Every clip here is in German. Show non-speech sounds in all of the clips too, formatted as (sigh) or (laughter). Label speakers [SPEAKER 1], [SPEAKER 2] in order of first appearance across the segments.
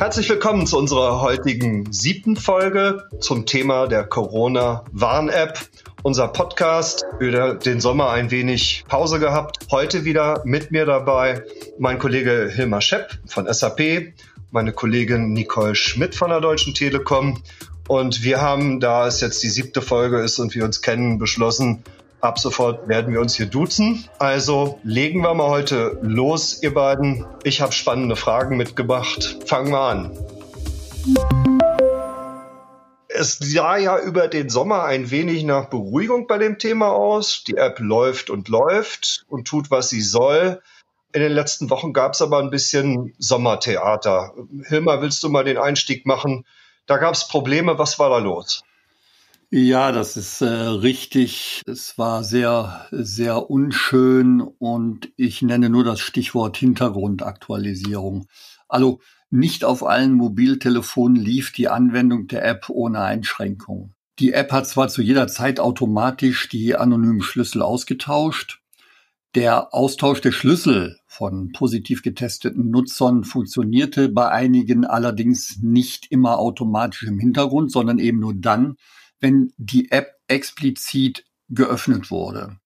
[SPEAKER 1] Herzlich willkommen zu unserer heutigen siebten Folge zum Thema der Corona-Warn-App. Unser Podcast über den Sommer ein wenig Pause gehabt. Heute wieder mit mir dabei mein Kollege Hilmar Schepp von SAP, meine Kollegin Nicole Schmidt von der Deutschen Telekom. Und wir haben, da es jetzt die siebte Folge ist und wir uns kennen, beschlossen, Ab sofort werden wir uns hier duzen. Also legen wir mal heute los, ihr beiden. Ich habe spannende Fragen mitgebracht. Fangen wir an. Es sah ja über den Sommer ein wenig nach Beruhigung bei dem Thema aus. Die App läuft und läuft und tut, was sie soll. In den letzten Wochen gab es aber ein bisschen Sommertheater. Hilmar, willst du mal den Einstieg machen? Da gab es Probleme. Was war da los?
[SPEAKER 2] Ja, das ist äh, richtig. Es war sehr, sehr unschön und ich nenne nur das Stichwort Hintergrundaktualisierung. Also nicht auf allen Mobiltelefonen lief die Anwendung der App ohne Einschränkung. Die App hat zwar zu jeder Zeit automatisch die anonymen Schlüssel ausgetauscht. Der Austausch der Schlüssel von positiv getesteten Nutzern funktionierte bei einigen allerdings nicht immer automatisch im Hintergrund, sondern eben nur dann, wenn die App explizit geöffnet wurde.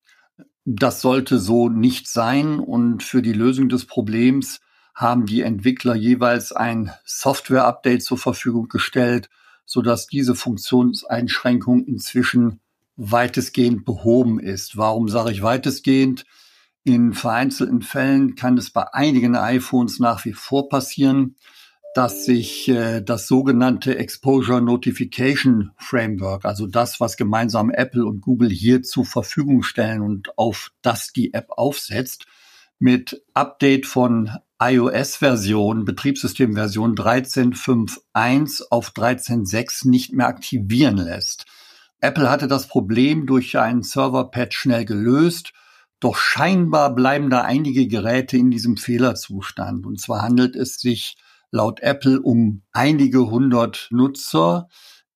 [SPEAKER 2] Das sollte so nicht sein und für die Lösung des Problems haben die Entwickler jeweils ein Software-Update zur Verfügung gestellt, sodass diese Funktionseinschränkung inzwischen weitestgehend behoben ist. Warum sage ich weitestgehend? In vereinzelten Fällen kann es bei einigen iPhones nach wie vor passieren, dass sich äh, das sogenannte Exposure Notification Framework, also das, was gemeinsam Apple und Google hier zur Verfügung stellen und auf das die App aufsetzt, mit Update von iOS-Version, Betriebssystemversion 13.5.1 auf 13.6 nicht mehr aktivieren lässt. Apple hatte das Problem durch einen Server-Patch schnell gelöst, doch scheinbar bleiben da einige Geräte in diesem Fehlerzustand. Und zwar handelt es sich laut Apple um einige hundert Nutzer,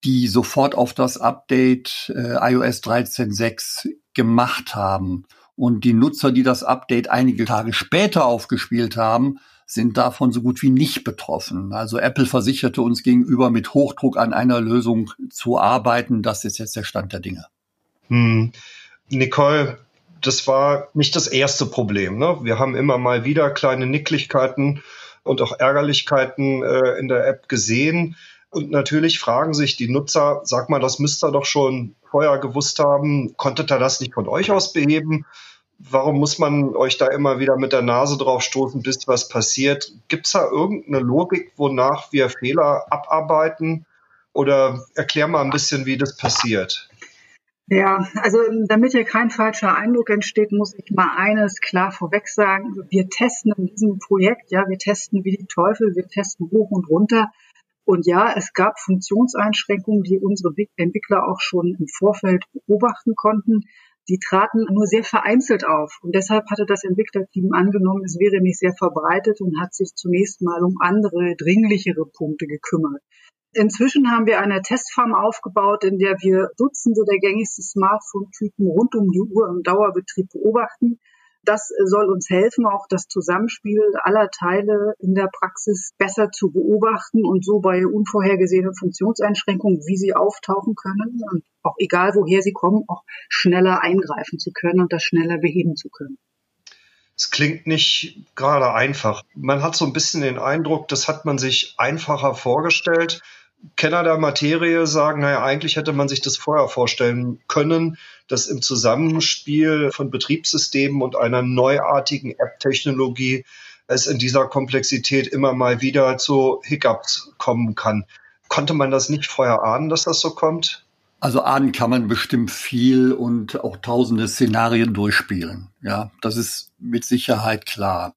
[SPEAKER 2] die sofort auf das Update äh, iOS 13.6 gemacht haben. Und die Nutzer, die das Update einige Tage später aufgespielt haben, sind davon so gut wie nicht betroffen. Also Apple versicherte uns gegenüber, mit Hochdruck an einer Lösung zu arbeiten. Das ist jetzt der Stand der Dinge.
[SPEAKER 1] Hm. Nicole, das war nicht das erste Problem. Ne? Wir haben immer mal wieder kleine Nicklichkeiten und auch Ärgerlichkeiten äh, in der App gesehen. Und natürlich fragen sich die Nutzer, sag mal, das müsst ihr doch schon vorher gewusst haben. Konntet ihr das nicht von euch aus beheben? Warum muss man euch da immer wieder mit der Nase drauf stoßen, bis was passiert? Gibt es da irgendeine Logik, wonach wir Fehler abarbeiten? Oder erklär mal ein bisschen, wie das passiert.
[SPEAKER 3] Ja, also damit hier kein falscher Eindruck entsteht, muss ich mal eines klar vorweg sagen. Wir testen in diesem Projekt, ja, wir testen wie die Teufel, wir testen hoch und runter. Und ja, es gab Funktionseinschränkungen, die unsere Entwickler auch schon im Vorfeld beobachten konnten. Die traten nur sehr vereinzelt auf. Und deshalb hatte das Entwicklerteam angenommen, es wäre nicht sehr verbreitet und hat sich zunächst mal um andere, dringlichere Punkte gekümmert. Inzwischen haben wir eine Testfarm aufgebaut, in der wir Dutzende der gängigsten Smartphone-Typen rund um die Uhr im Dauerbetrieb beobachten. Das soll uns helfen, auch das Zusammenspiel aller Teile in der Praxis besser zu beobachten und so bei unvorhergesehenen Funktionseinschränkungen, wie sie auftauchen können und auch egal woher sie kommen, auch schneller eingreifen zu können und das schneller beheben zu können.
[SPEAKER 1] Es klingt nicht gerade einfach. Man hat so ein bisschen den Eindruck, das hat man sich einfacher vorgestellt. Kenner der Materie sagen, naja, eigentlich hätte man sich das vorher vorstellen können, dass im Zusammenspiel von Betriebssystemen und einer neuartigen App-Technologie es in dieser Komplexität immer mal wieder zu Hiccups kommen kann. Konnte man das nicht vorher ahnen, dass das so kommt?
[SPEAKER 2] Also ahnen kann man bestimmt viel und auch tausende Szenarien durchspielen. Ja, das ist mit Sicherheit klar.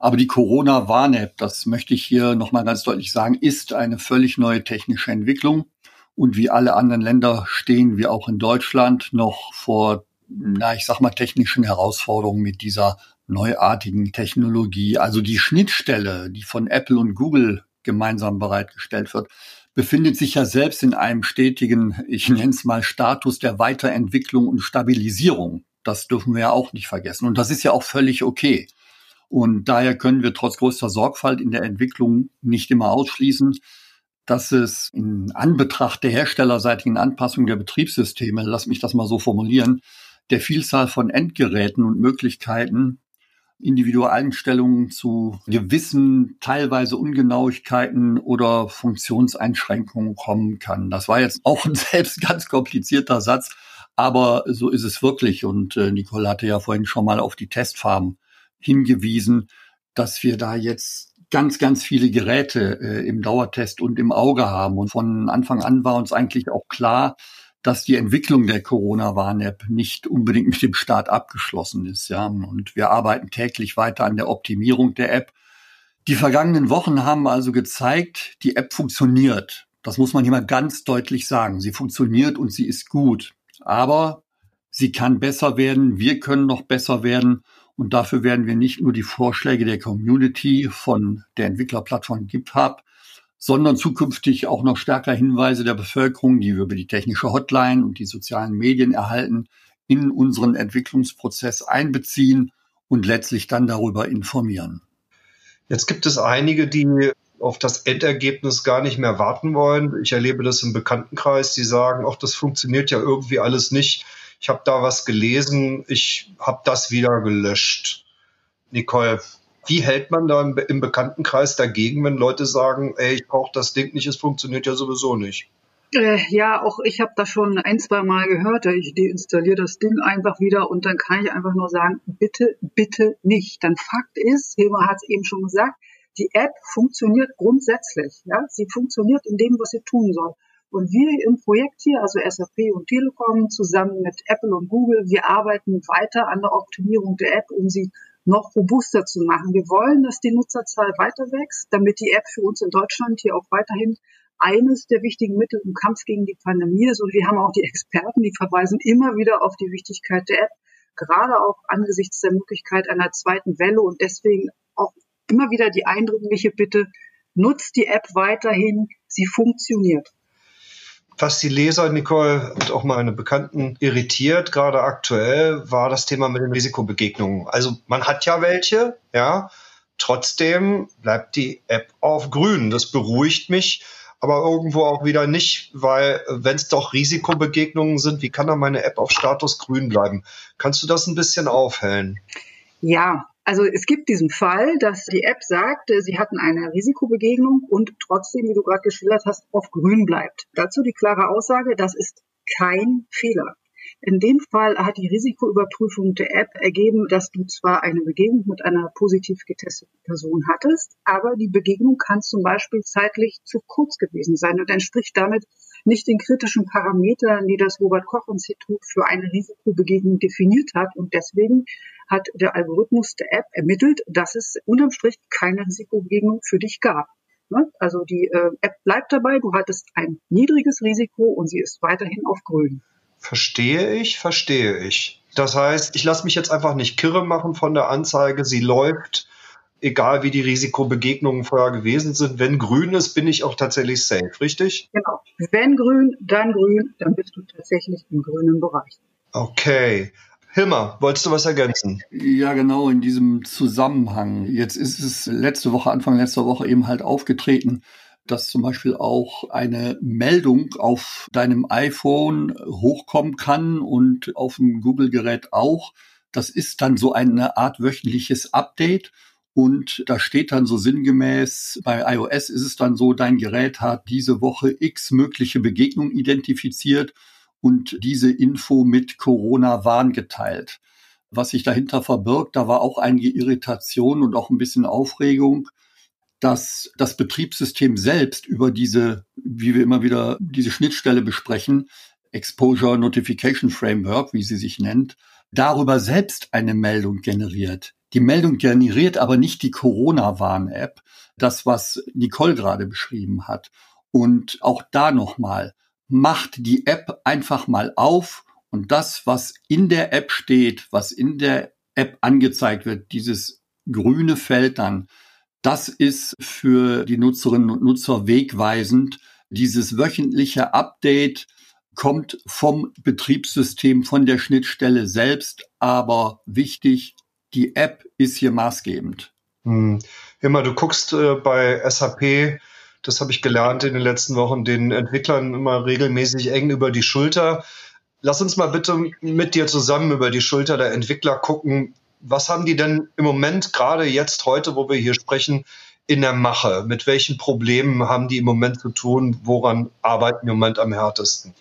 [SPEAKER 2] Aber die Corona-Warn-App, das möchte ich hier nochmal ganz deutlich sagen, ist eine völlig neue technische Entwicklung. Und wie alle anderen Länder stehen wir auch in Deutschland noch vor, na, ich sag mal, technischen Herausforderungen mit dieser neuartigen Technologie. Also die Schnittstelle, die von Apple und Google gemeinsam bereitgestellt wird, befindet sich ja selbst in einem stetigen, ich nenne es mal, Status der Weiterentwicklung und Stabilisierung. Das dürfen wir ja auch nicht vergessen. Und das ist ja auch völlig okay. Und daher können wir trotz größter Sorgfalt in der Entwicklung nicht immer ausschließen, dass es in Anbetracht der herstellerseitigen Anpassung der Betriebssysteme, lass mich das mal so formulieren, der Vielzahl von Endgeräten und Möglichkeiten Individualeinstellungen zu gewissen teilweise Ungenauigkeiten oder Funktionseinschränkungen kommen kann. Das war jetzt auch ein (laughs) selbst ganz komplizierter Satz, aber so ist es wirklich. Und äh, Nicole hatte ja vorhin schon mal auf die Testfarben hingewiesen, dass wir da jetzt ganz, ganz viele Geräte äh, im Dauertest und im Auge haben. Und von Anfang an war uns eigentlich auch klar, dass die Entwicklung der Corona-Warn-App nicht unbedingt mit dem Start abgeschlossen ist. Ja, und wir arbeiten täglich weiter an der Optimierung der App. Die vergangenen Wochen haben also gezeigt, die App funktioniert. Das muss man hier mal ganz deutlich sagen. Sie funktioniert und sie ist gut. Aber sie kann besser werden. Wir können noch besser werden. Und dafür werden wir nicht nur die Vorschläge der Community von der Entwicklerplattform GitHub sondern zukünftig auch noch stärker Hinweise der Bevölkerung, die wir über die technische Hotline und die sozialen Medien erhalten, in unseren Entwicklungsprozess einbeziehen und letztlich dann darüber informieren.
[SPEAKER 1] Jetzt gibt es einige, die auf das Endergebnis gar nicht mehr warten wollen. Ich erlebe das im Bekanntenkreis, die sagen, ach, das funktioniert ja irgendwie alles nicht. Ich habe da was gelesen, ich habe das wieder gelöscht. Nicole, wie hält man da im, Bekanntenkreis dagegen, wenn Leute sagen, ey, ich brauche das Ding nicht, es funktioniert ja sowieso nicht?
[SPEAKER 3] Äh, ja, auch ich habe das schon ein, zwei Mal gehört. Ich deinstalliere das Ding einfach wieder und dann kann ich einfach nur sagen, bitte, bitte nicht. Dann Fakt ist, Hilmar hat es eben schon gesagt, die App funktioniert grundsätzlich. Ja? Sie funktioniert in dem, was sie tun soll. Und wir im Projekt hier, also SAP und Telekom, zusammen mit Apple und Google, wir arbeiten weiter an der Optimierung der App, um sie noch robuster zu machen. Wir wollen, dass die Nutzerzahl weiter wächst, damit die App für uns in Deutschland hier auch weiterhin eines der wichtigen Mittel im Kampf gegen die Pandemie ist. Und wir haben auch die Experten, die verweisen immer wieder auf die Wichtigkeit der App, gerade auch angesichts der Möglichkeit einer zweiten Welle und deswegen auch immer wieder die eindringliche Bitte, nutzt die App weiterhin, sie funktioniert
[SPEAKER 1] was die Leser, Nicole und auch meine Bekannten irritiert, gerade aktuell, war das Thema mit den Risikobegegnungen. Also man hat ja welche, ja. Trotzdem bleibt die App auf grün. Das beruhigt mich, aber irgendwo auch wieder nicht, weil wenn es doch Risikobegegnungen sind, wie kann da meine App auf Status grün bleiben? Kannst du das ein bisschen aufhellen?
[SPEAKER 3] Ja, also es gibt diesen Fall, dass die App sagt, sie hatten eine Risikobegegnung und trotzdem, wie du gerade geschildert hast, auf grün bleibt. Dazu die klare Aussage, das ist kein Fehler. In dem Fall hat die Risikoüberprüfung der App ergeben, dass du zwar eine Begegnung mit einer positiv getesteten Person hattest, aber die Begegnung kann zum Beispiel zeitlich zu kurz gewesen sein und entspricht damit nicht den kritischen Parametern, die das Robert Koch Institut für eine Risikobegegnung definiert hat. Und deswegen hat der Algorithmus der App ermittelt, dass es unterm Strich keine Risikobegegnung für dich gab. Ne? Also die äh, App bleibt dabei, du hattest ein niedriges Risiko und sie ist weiterhin auf grün.
[SPEAKER 1] Verstehe ich, verstehe ich. Das heißt, ich lasse mich jetzt einfach nicht kirre machen von der Anzeige. Sie läuft, egal wie die Risikobegegnungen vorher gewesen sind. Wenn grün ist, bin ich auch tatsächlich safe, richtig?
[SPEAKER 3] Genau. Wenn grün, dann grün, dann bist du tatsächlich im grünen Bereich.
[SPEAKER 1] Okay. Hilmar, wolltest du was ergänzen?
[SPEAKER 2] Ja, genau, in diesem Zusammenhang. Jetzt ist es letzte Woche, Anfang letzter Woche eben halt aufgetreten, dass zum Beispiel auch eine Meldung auf deinem iPhone hochkommen kann und auf dem Google-Gerät auch. Das ist dann so eine Art wöchentliches Update. Und da steht dann so sinngemäß, bei iOS ist es dann so, dein Gerät hat diese Woche x mögliche Begegnungen identifiziert und diese Info mit Corona-Warn geteilt. Was sich dahinter verbirgt, da war auch einige Irritation und auch ein bisschen Aufregung, dass das Betriebssystem selbst über diese, wie wir immer wieder diese Schnittstelle besprechen, Exposure Notification Framework, wie sie sich nennt, darüber selbst eine Meldung generiert. Die Meldung generiert aber nicht die Corona-Warn-App, das, was Nicole gerade beschrieben hat. Und auch da nochmal, macht die App einfach mal auf und das, was in der App steht, was in der App angezeigt wird, dieses grüne Feld dann, das ist für die Nutzerinnen und Nutzer wegweisend. Dieses wöchentliche Update kommt vom Betriebssystem, von der Schnittstelle selbst, aber wichtig, die App ist hier maßgebend.
[SPEAKER 1] Hm. Immer, du guckst äh, bei SAP, das habe ich gelernt in den letzten Wochen, den Entwicklern immer regelmäßig eng über die Schulter. Lass uns mal bitte mit dir zusammen über die Schulter der Entwickler gucken. Was haben die denn im Moment, gerade jetzt, heute, wo wir hier sprechen, in der Mache? Mit welchen Problemen haben die im Moment zu tun? Woran arbeiten die im Moment am härtesten?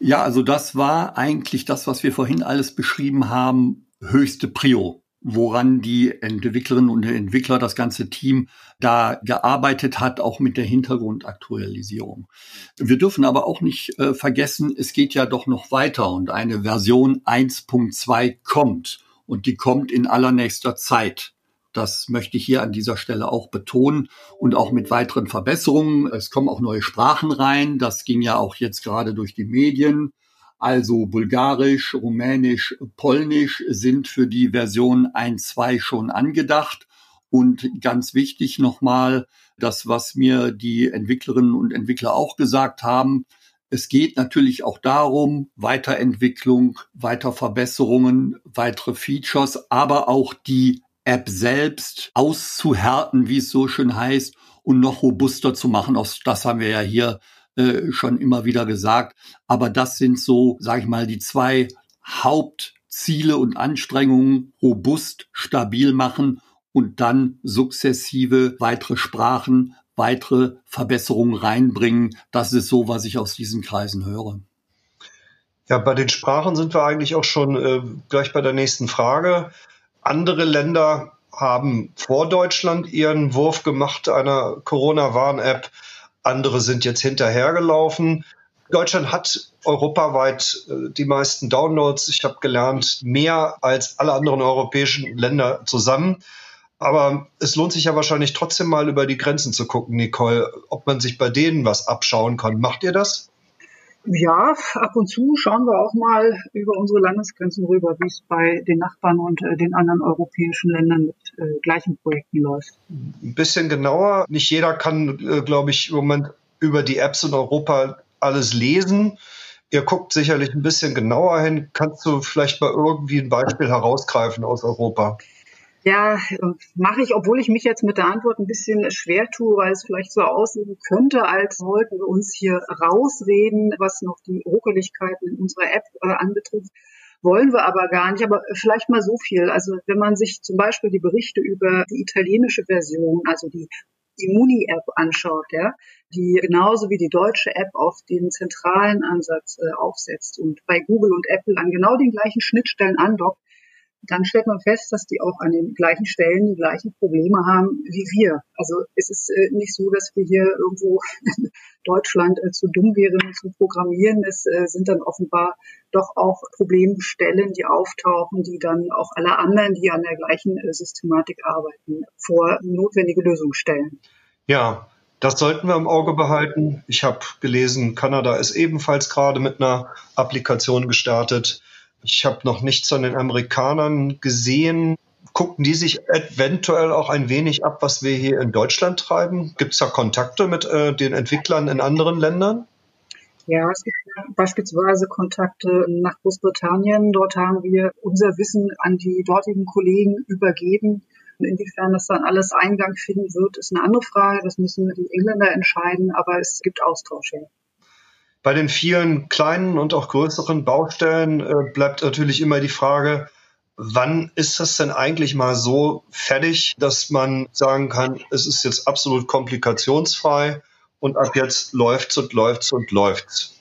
[SPEAKER 2] Ja, also das war eigentlich das, was wir vorhin alles beschrieben haben, höchste Prio woran die Entwicklerinnen und Entwickler, das ganze Team da gearbeitet hat, auch mit der Hintergrundaktualisierung. Wir dürfen aber auch nicht äh, vergessen, es geht ja doch noch weiter und eine Version 1.2 kommt und die kommt in allernächster Zeit. Das möchte ich hier an dieser Stelle auch betonen und auch mit weiteren Verbesserungen. Es kommen auch neue Sprachen rein. Das ging ja auch jetzt gerade durch die Medien. Also Bulgarisch, Rumänisch, Polnisch sind für die Version 1.2 schon angedacht. Und ganz wichtig nochmal, das, was mir die Entwicklerinnen und Entwickler auch gesagt haben, es geht natürlich auch darum, Weiterentwicklung, Weiterverbesserungen, weitere Features, aber auch die App selbst auszuhärten, wie es so schön heißt, und noch robuster zu machen. Das haben wir ja hier äh, schon immer wieder gesagt. Aber das sind so, sage ich mal, die zwei Hauptziele und Anstrengungen, robust, stabil machen und dann sukzessive weitere Sprachen, weitere Verbesserungen reinbringen. Das ist so, was ich aus diesen Kreisen höre.
[SPEAKER 1] Ja, bei den Sprachen sind wir eigentlich auch schon äh, gleich bei der nächsten Frage. Andere Länder haben vor Deutschland ihren Wurf gemacht einer Corona-Warn-App. Andere sind jetzt hinterhergelaufen. Deutschland hat europaweit äh, die meisten Downloads. Ich habe gelernt, mehr als alle anderen europäischen Länder zusammen. Aber es lohnt sich ja wahrscheinlich trotzdem mal über die Grenzen zu gucken, Nicole, ob man sich bei denen was abschauen kann. Macht ihr das?
[SPEAKER 3] Ja, ab und zu schauen wir auch mal über unsere Landesgrenzen rüber, wie es bei den Nachbarn und äh, den anderen europäischen Ländern mit äh, gleichen Projekten läuft.
[SPEAKER 1] Ein bisschen genauer. Nicht jeder kann, äh, glaube ich, im Moment über die Apps in Europa alles lesen. Ihr guckt sicherlich ein bisschen genauer hin. Kannst du vielleicht mal irgendwie ein Beispiel herausgreifen aus Europa?
[SPEAKER 3] Ja, mache ich, obwohl ich mich jetzt mit der Antwort ein bisschen schwer tue, weil es vielleicht so aussehen könnte, als wollten wir uns hier rausreden, was noch die Ruckeligkeiten in unserer App äh, anbetrifft. Wollen wir aber gar nicht, aber vielleicht mal so viel. Also wenn man sich zum Beispiel die Berichte über die italienische Version, also die Immuni-App anschaut, ja, die genauso wie die deutsche App auf den zentralen Ansatz äh, aufsetzt und bei Google und Apple an genau den gleichen Schnittstellen andockt, dann stellt man fest, dass die auch an den gleichen Stellen die gleichen Probleme haben wie wir. Also es ist äh, nicht so, dass wir hier irgendwo in (laughs) Deutschland äh, zu dumm wären zu programmieren. Es äh, sind dann offenbar doch auch Problemstellen, die auftauchen, die dann auch alle anderen, die an der gleichen Systematik arbeiten, vor notwendige Lösungen stellen.
[SPEAKER 1] Ja, das sollten wir im Auge behalten. Ich habe gelesen, Kanada ist ebenfalls gerade mit einer Applikation gestartet. Ich habe noch nichts von den Amerikanern gesehen. Gucken die sich eventuell auch ein wenig ab, was wir hier in Deutschland treiben? Gibt es da Kontakte mit äh, den Entwicklern in anderen Ländern?
[SPEAKER 3] Ja, es gibt beispielsweise Kontakte nach Großbritannien. Dort haben wir unser Wissen an die dortigen Kollegen übergeben. Inwiefern das dann alles Eingang finden wird, ist eine andere Frage. Das müssen die Engländer entscheiden, aber es gibt Austausch.
[SPEAKER 1] Bei den vielen kleinen und auch größeren Baustellen äh, bleibt natürlich immer die Frage, wann ist das denn eigentlich mal so fertig, dass man sagen kann, es ist jetzt absolut komplikationsfrei und ab jetzt läuft's und läuft's und läuft's.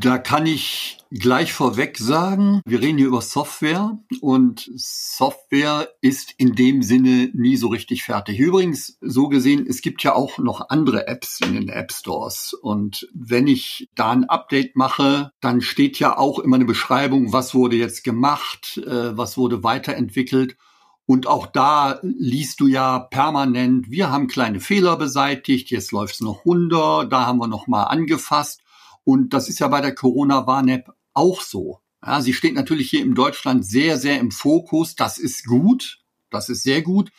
[SPEAKER 2] Da kann ich gleich vorweg sagen, wir reden hier über Software und Software ist in dem Sinne nie so richtig fertig. Übrigens, so gesehen, es gibt ja auch noch andere Apps in den App Stores und wenn ich da ein Update mache, dann steht ja auch immer eine Beschreibung, was wurde jetzt gemacht, äh, was wurde weiterentwickelt. Und auch da liest du ja permanent, wir haben kleine Fehler beseitigt, jetzt läuft's noch runter, da haben wir noch mal angefasst. Und das ist ja bei der Corona-Warn-App auch so. Ja, sie steht natürlich hier in Deutschland sehr, sehr im Fokus. Das ist gut. Das ist sehr gut.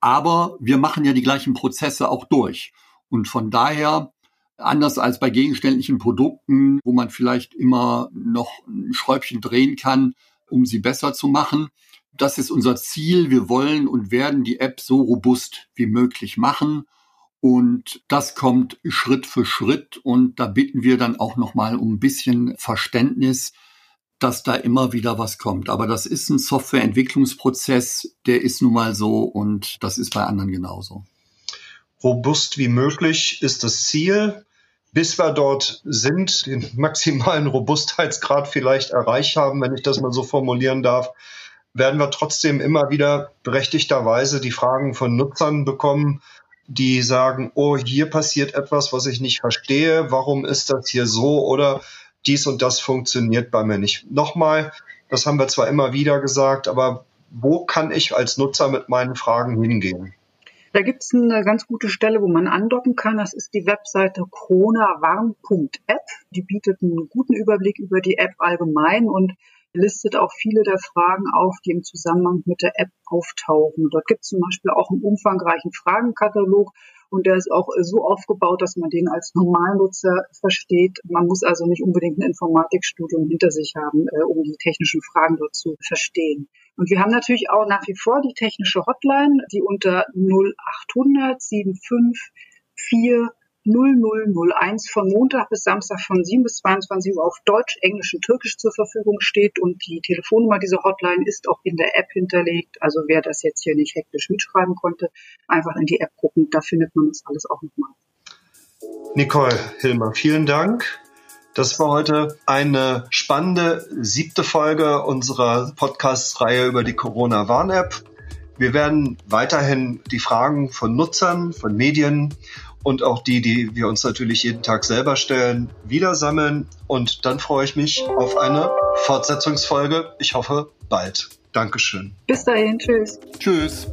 [SPEAKER 2] Aber wir machen ja die gleichen Prozesse auch durch. Und von daher, anders als bei gegenständlichen Produkten, wo man vielleicht immer noch ein Schräubchen drehen kann, um sie besser zu machen, das ist unser Ziel. Wir wollen und werden die App so robust wie möglich machen. Und das kommt Schritt für Schritt. Und da bitten wir dann auch nochmal um ein bisschen Verständnis, dass da immer wieder was kommt. Aber das ist ein Softwareentwicklungsprozess, der ist nun mal so und das ist bei anderen genauso.
[SPEAKER 1] Robust wie möglich ist das Ziel. Bis wir dort sind, den (laughs) maximalen Robustheitsgrad vielleicht erreicht haben, wenn ich das mal so formulieren darf, werden wir trotzdem immer wieder berechtigterweise die Fragen von Nutzern bekommen, die sagen, oh, hier passiert etwas, was ich nicht verstehe, warum ist das hier so oder dies und das funktioniert bei mir nicht. Nochmal, das haben wir zwar immer wieder gesagt, aber wo kann ich als Nutzer mit meinen Fragen hingehen?
[SPEAKER 3] Da gibt es eine ganz gute Stelle, wo man andocken kann. Das ist die Webseite chronawarn.app. Die bietet einen guten Überblick über die App allgemein und listet auch viele der Fragen auf, die im Zusammenhang mit der App auftauchen. Dort gibt es zum Beispiel auch einen umfangreichen Fragenkatalog und der ist auch so aufgebaut, dass man den als Normalnutzer versteht. Man muss also nicht unbedingt ein Informatikstudium hinter sich haben, äh, um die technischen Fragen dort zu verstehen. Und wir haben natürlich auch nach wie vor die technische Hotline, die unter 0800 75 4 0001 von Montag bis Samstag von 7 bis 22 Uhr auf Deutsch, Englisch und Türkisch zur Verfügung steht. Und die Telefonnummer dieser Hotline ist auch in der App hinterlegt. Also wer das jetzt hier nicht hektisch mitschreiben konnte, einfach in die App gucken. Da findet man das alles auch nochmal.
[SPEAKER 1] Nicole Hilmer, vielen Dank. Das war heute eine spannende siebte Folge unserer Podcast-Reihe über die Corona-Warn-App. Wir werden weiterhin die Fragen von Nutzern, von Medien und auch die, die wir uns natürlich jeden Tag selber stellen, wieder sammeln. Und dann freue ich mich auf eine Fortsetzungsfolge. Ich hoffe bald. Dankeschön.
[SPEAKER 3] Bis dahin. Tschüss.
[SPEAKER 2] Tschüss.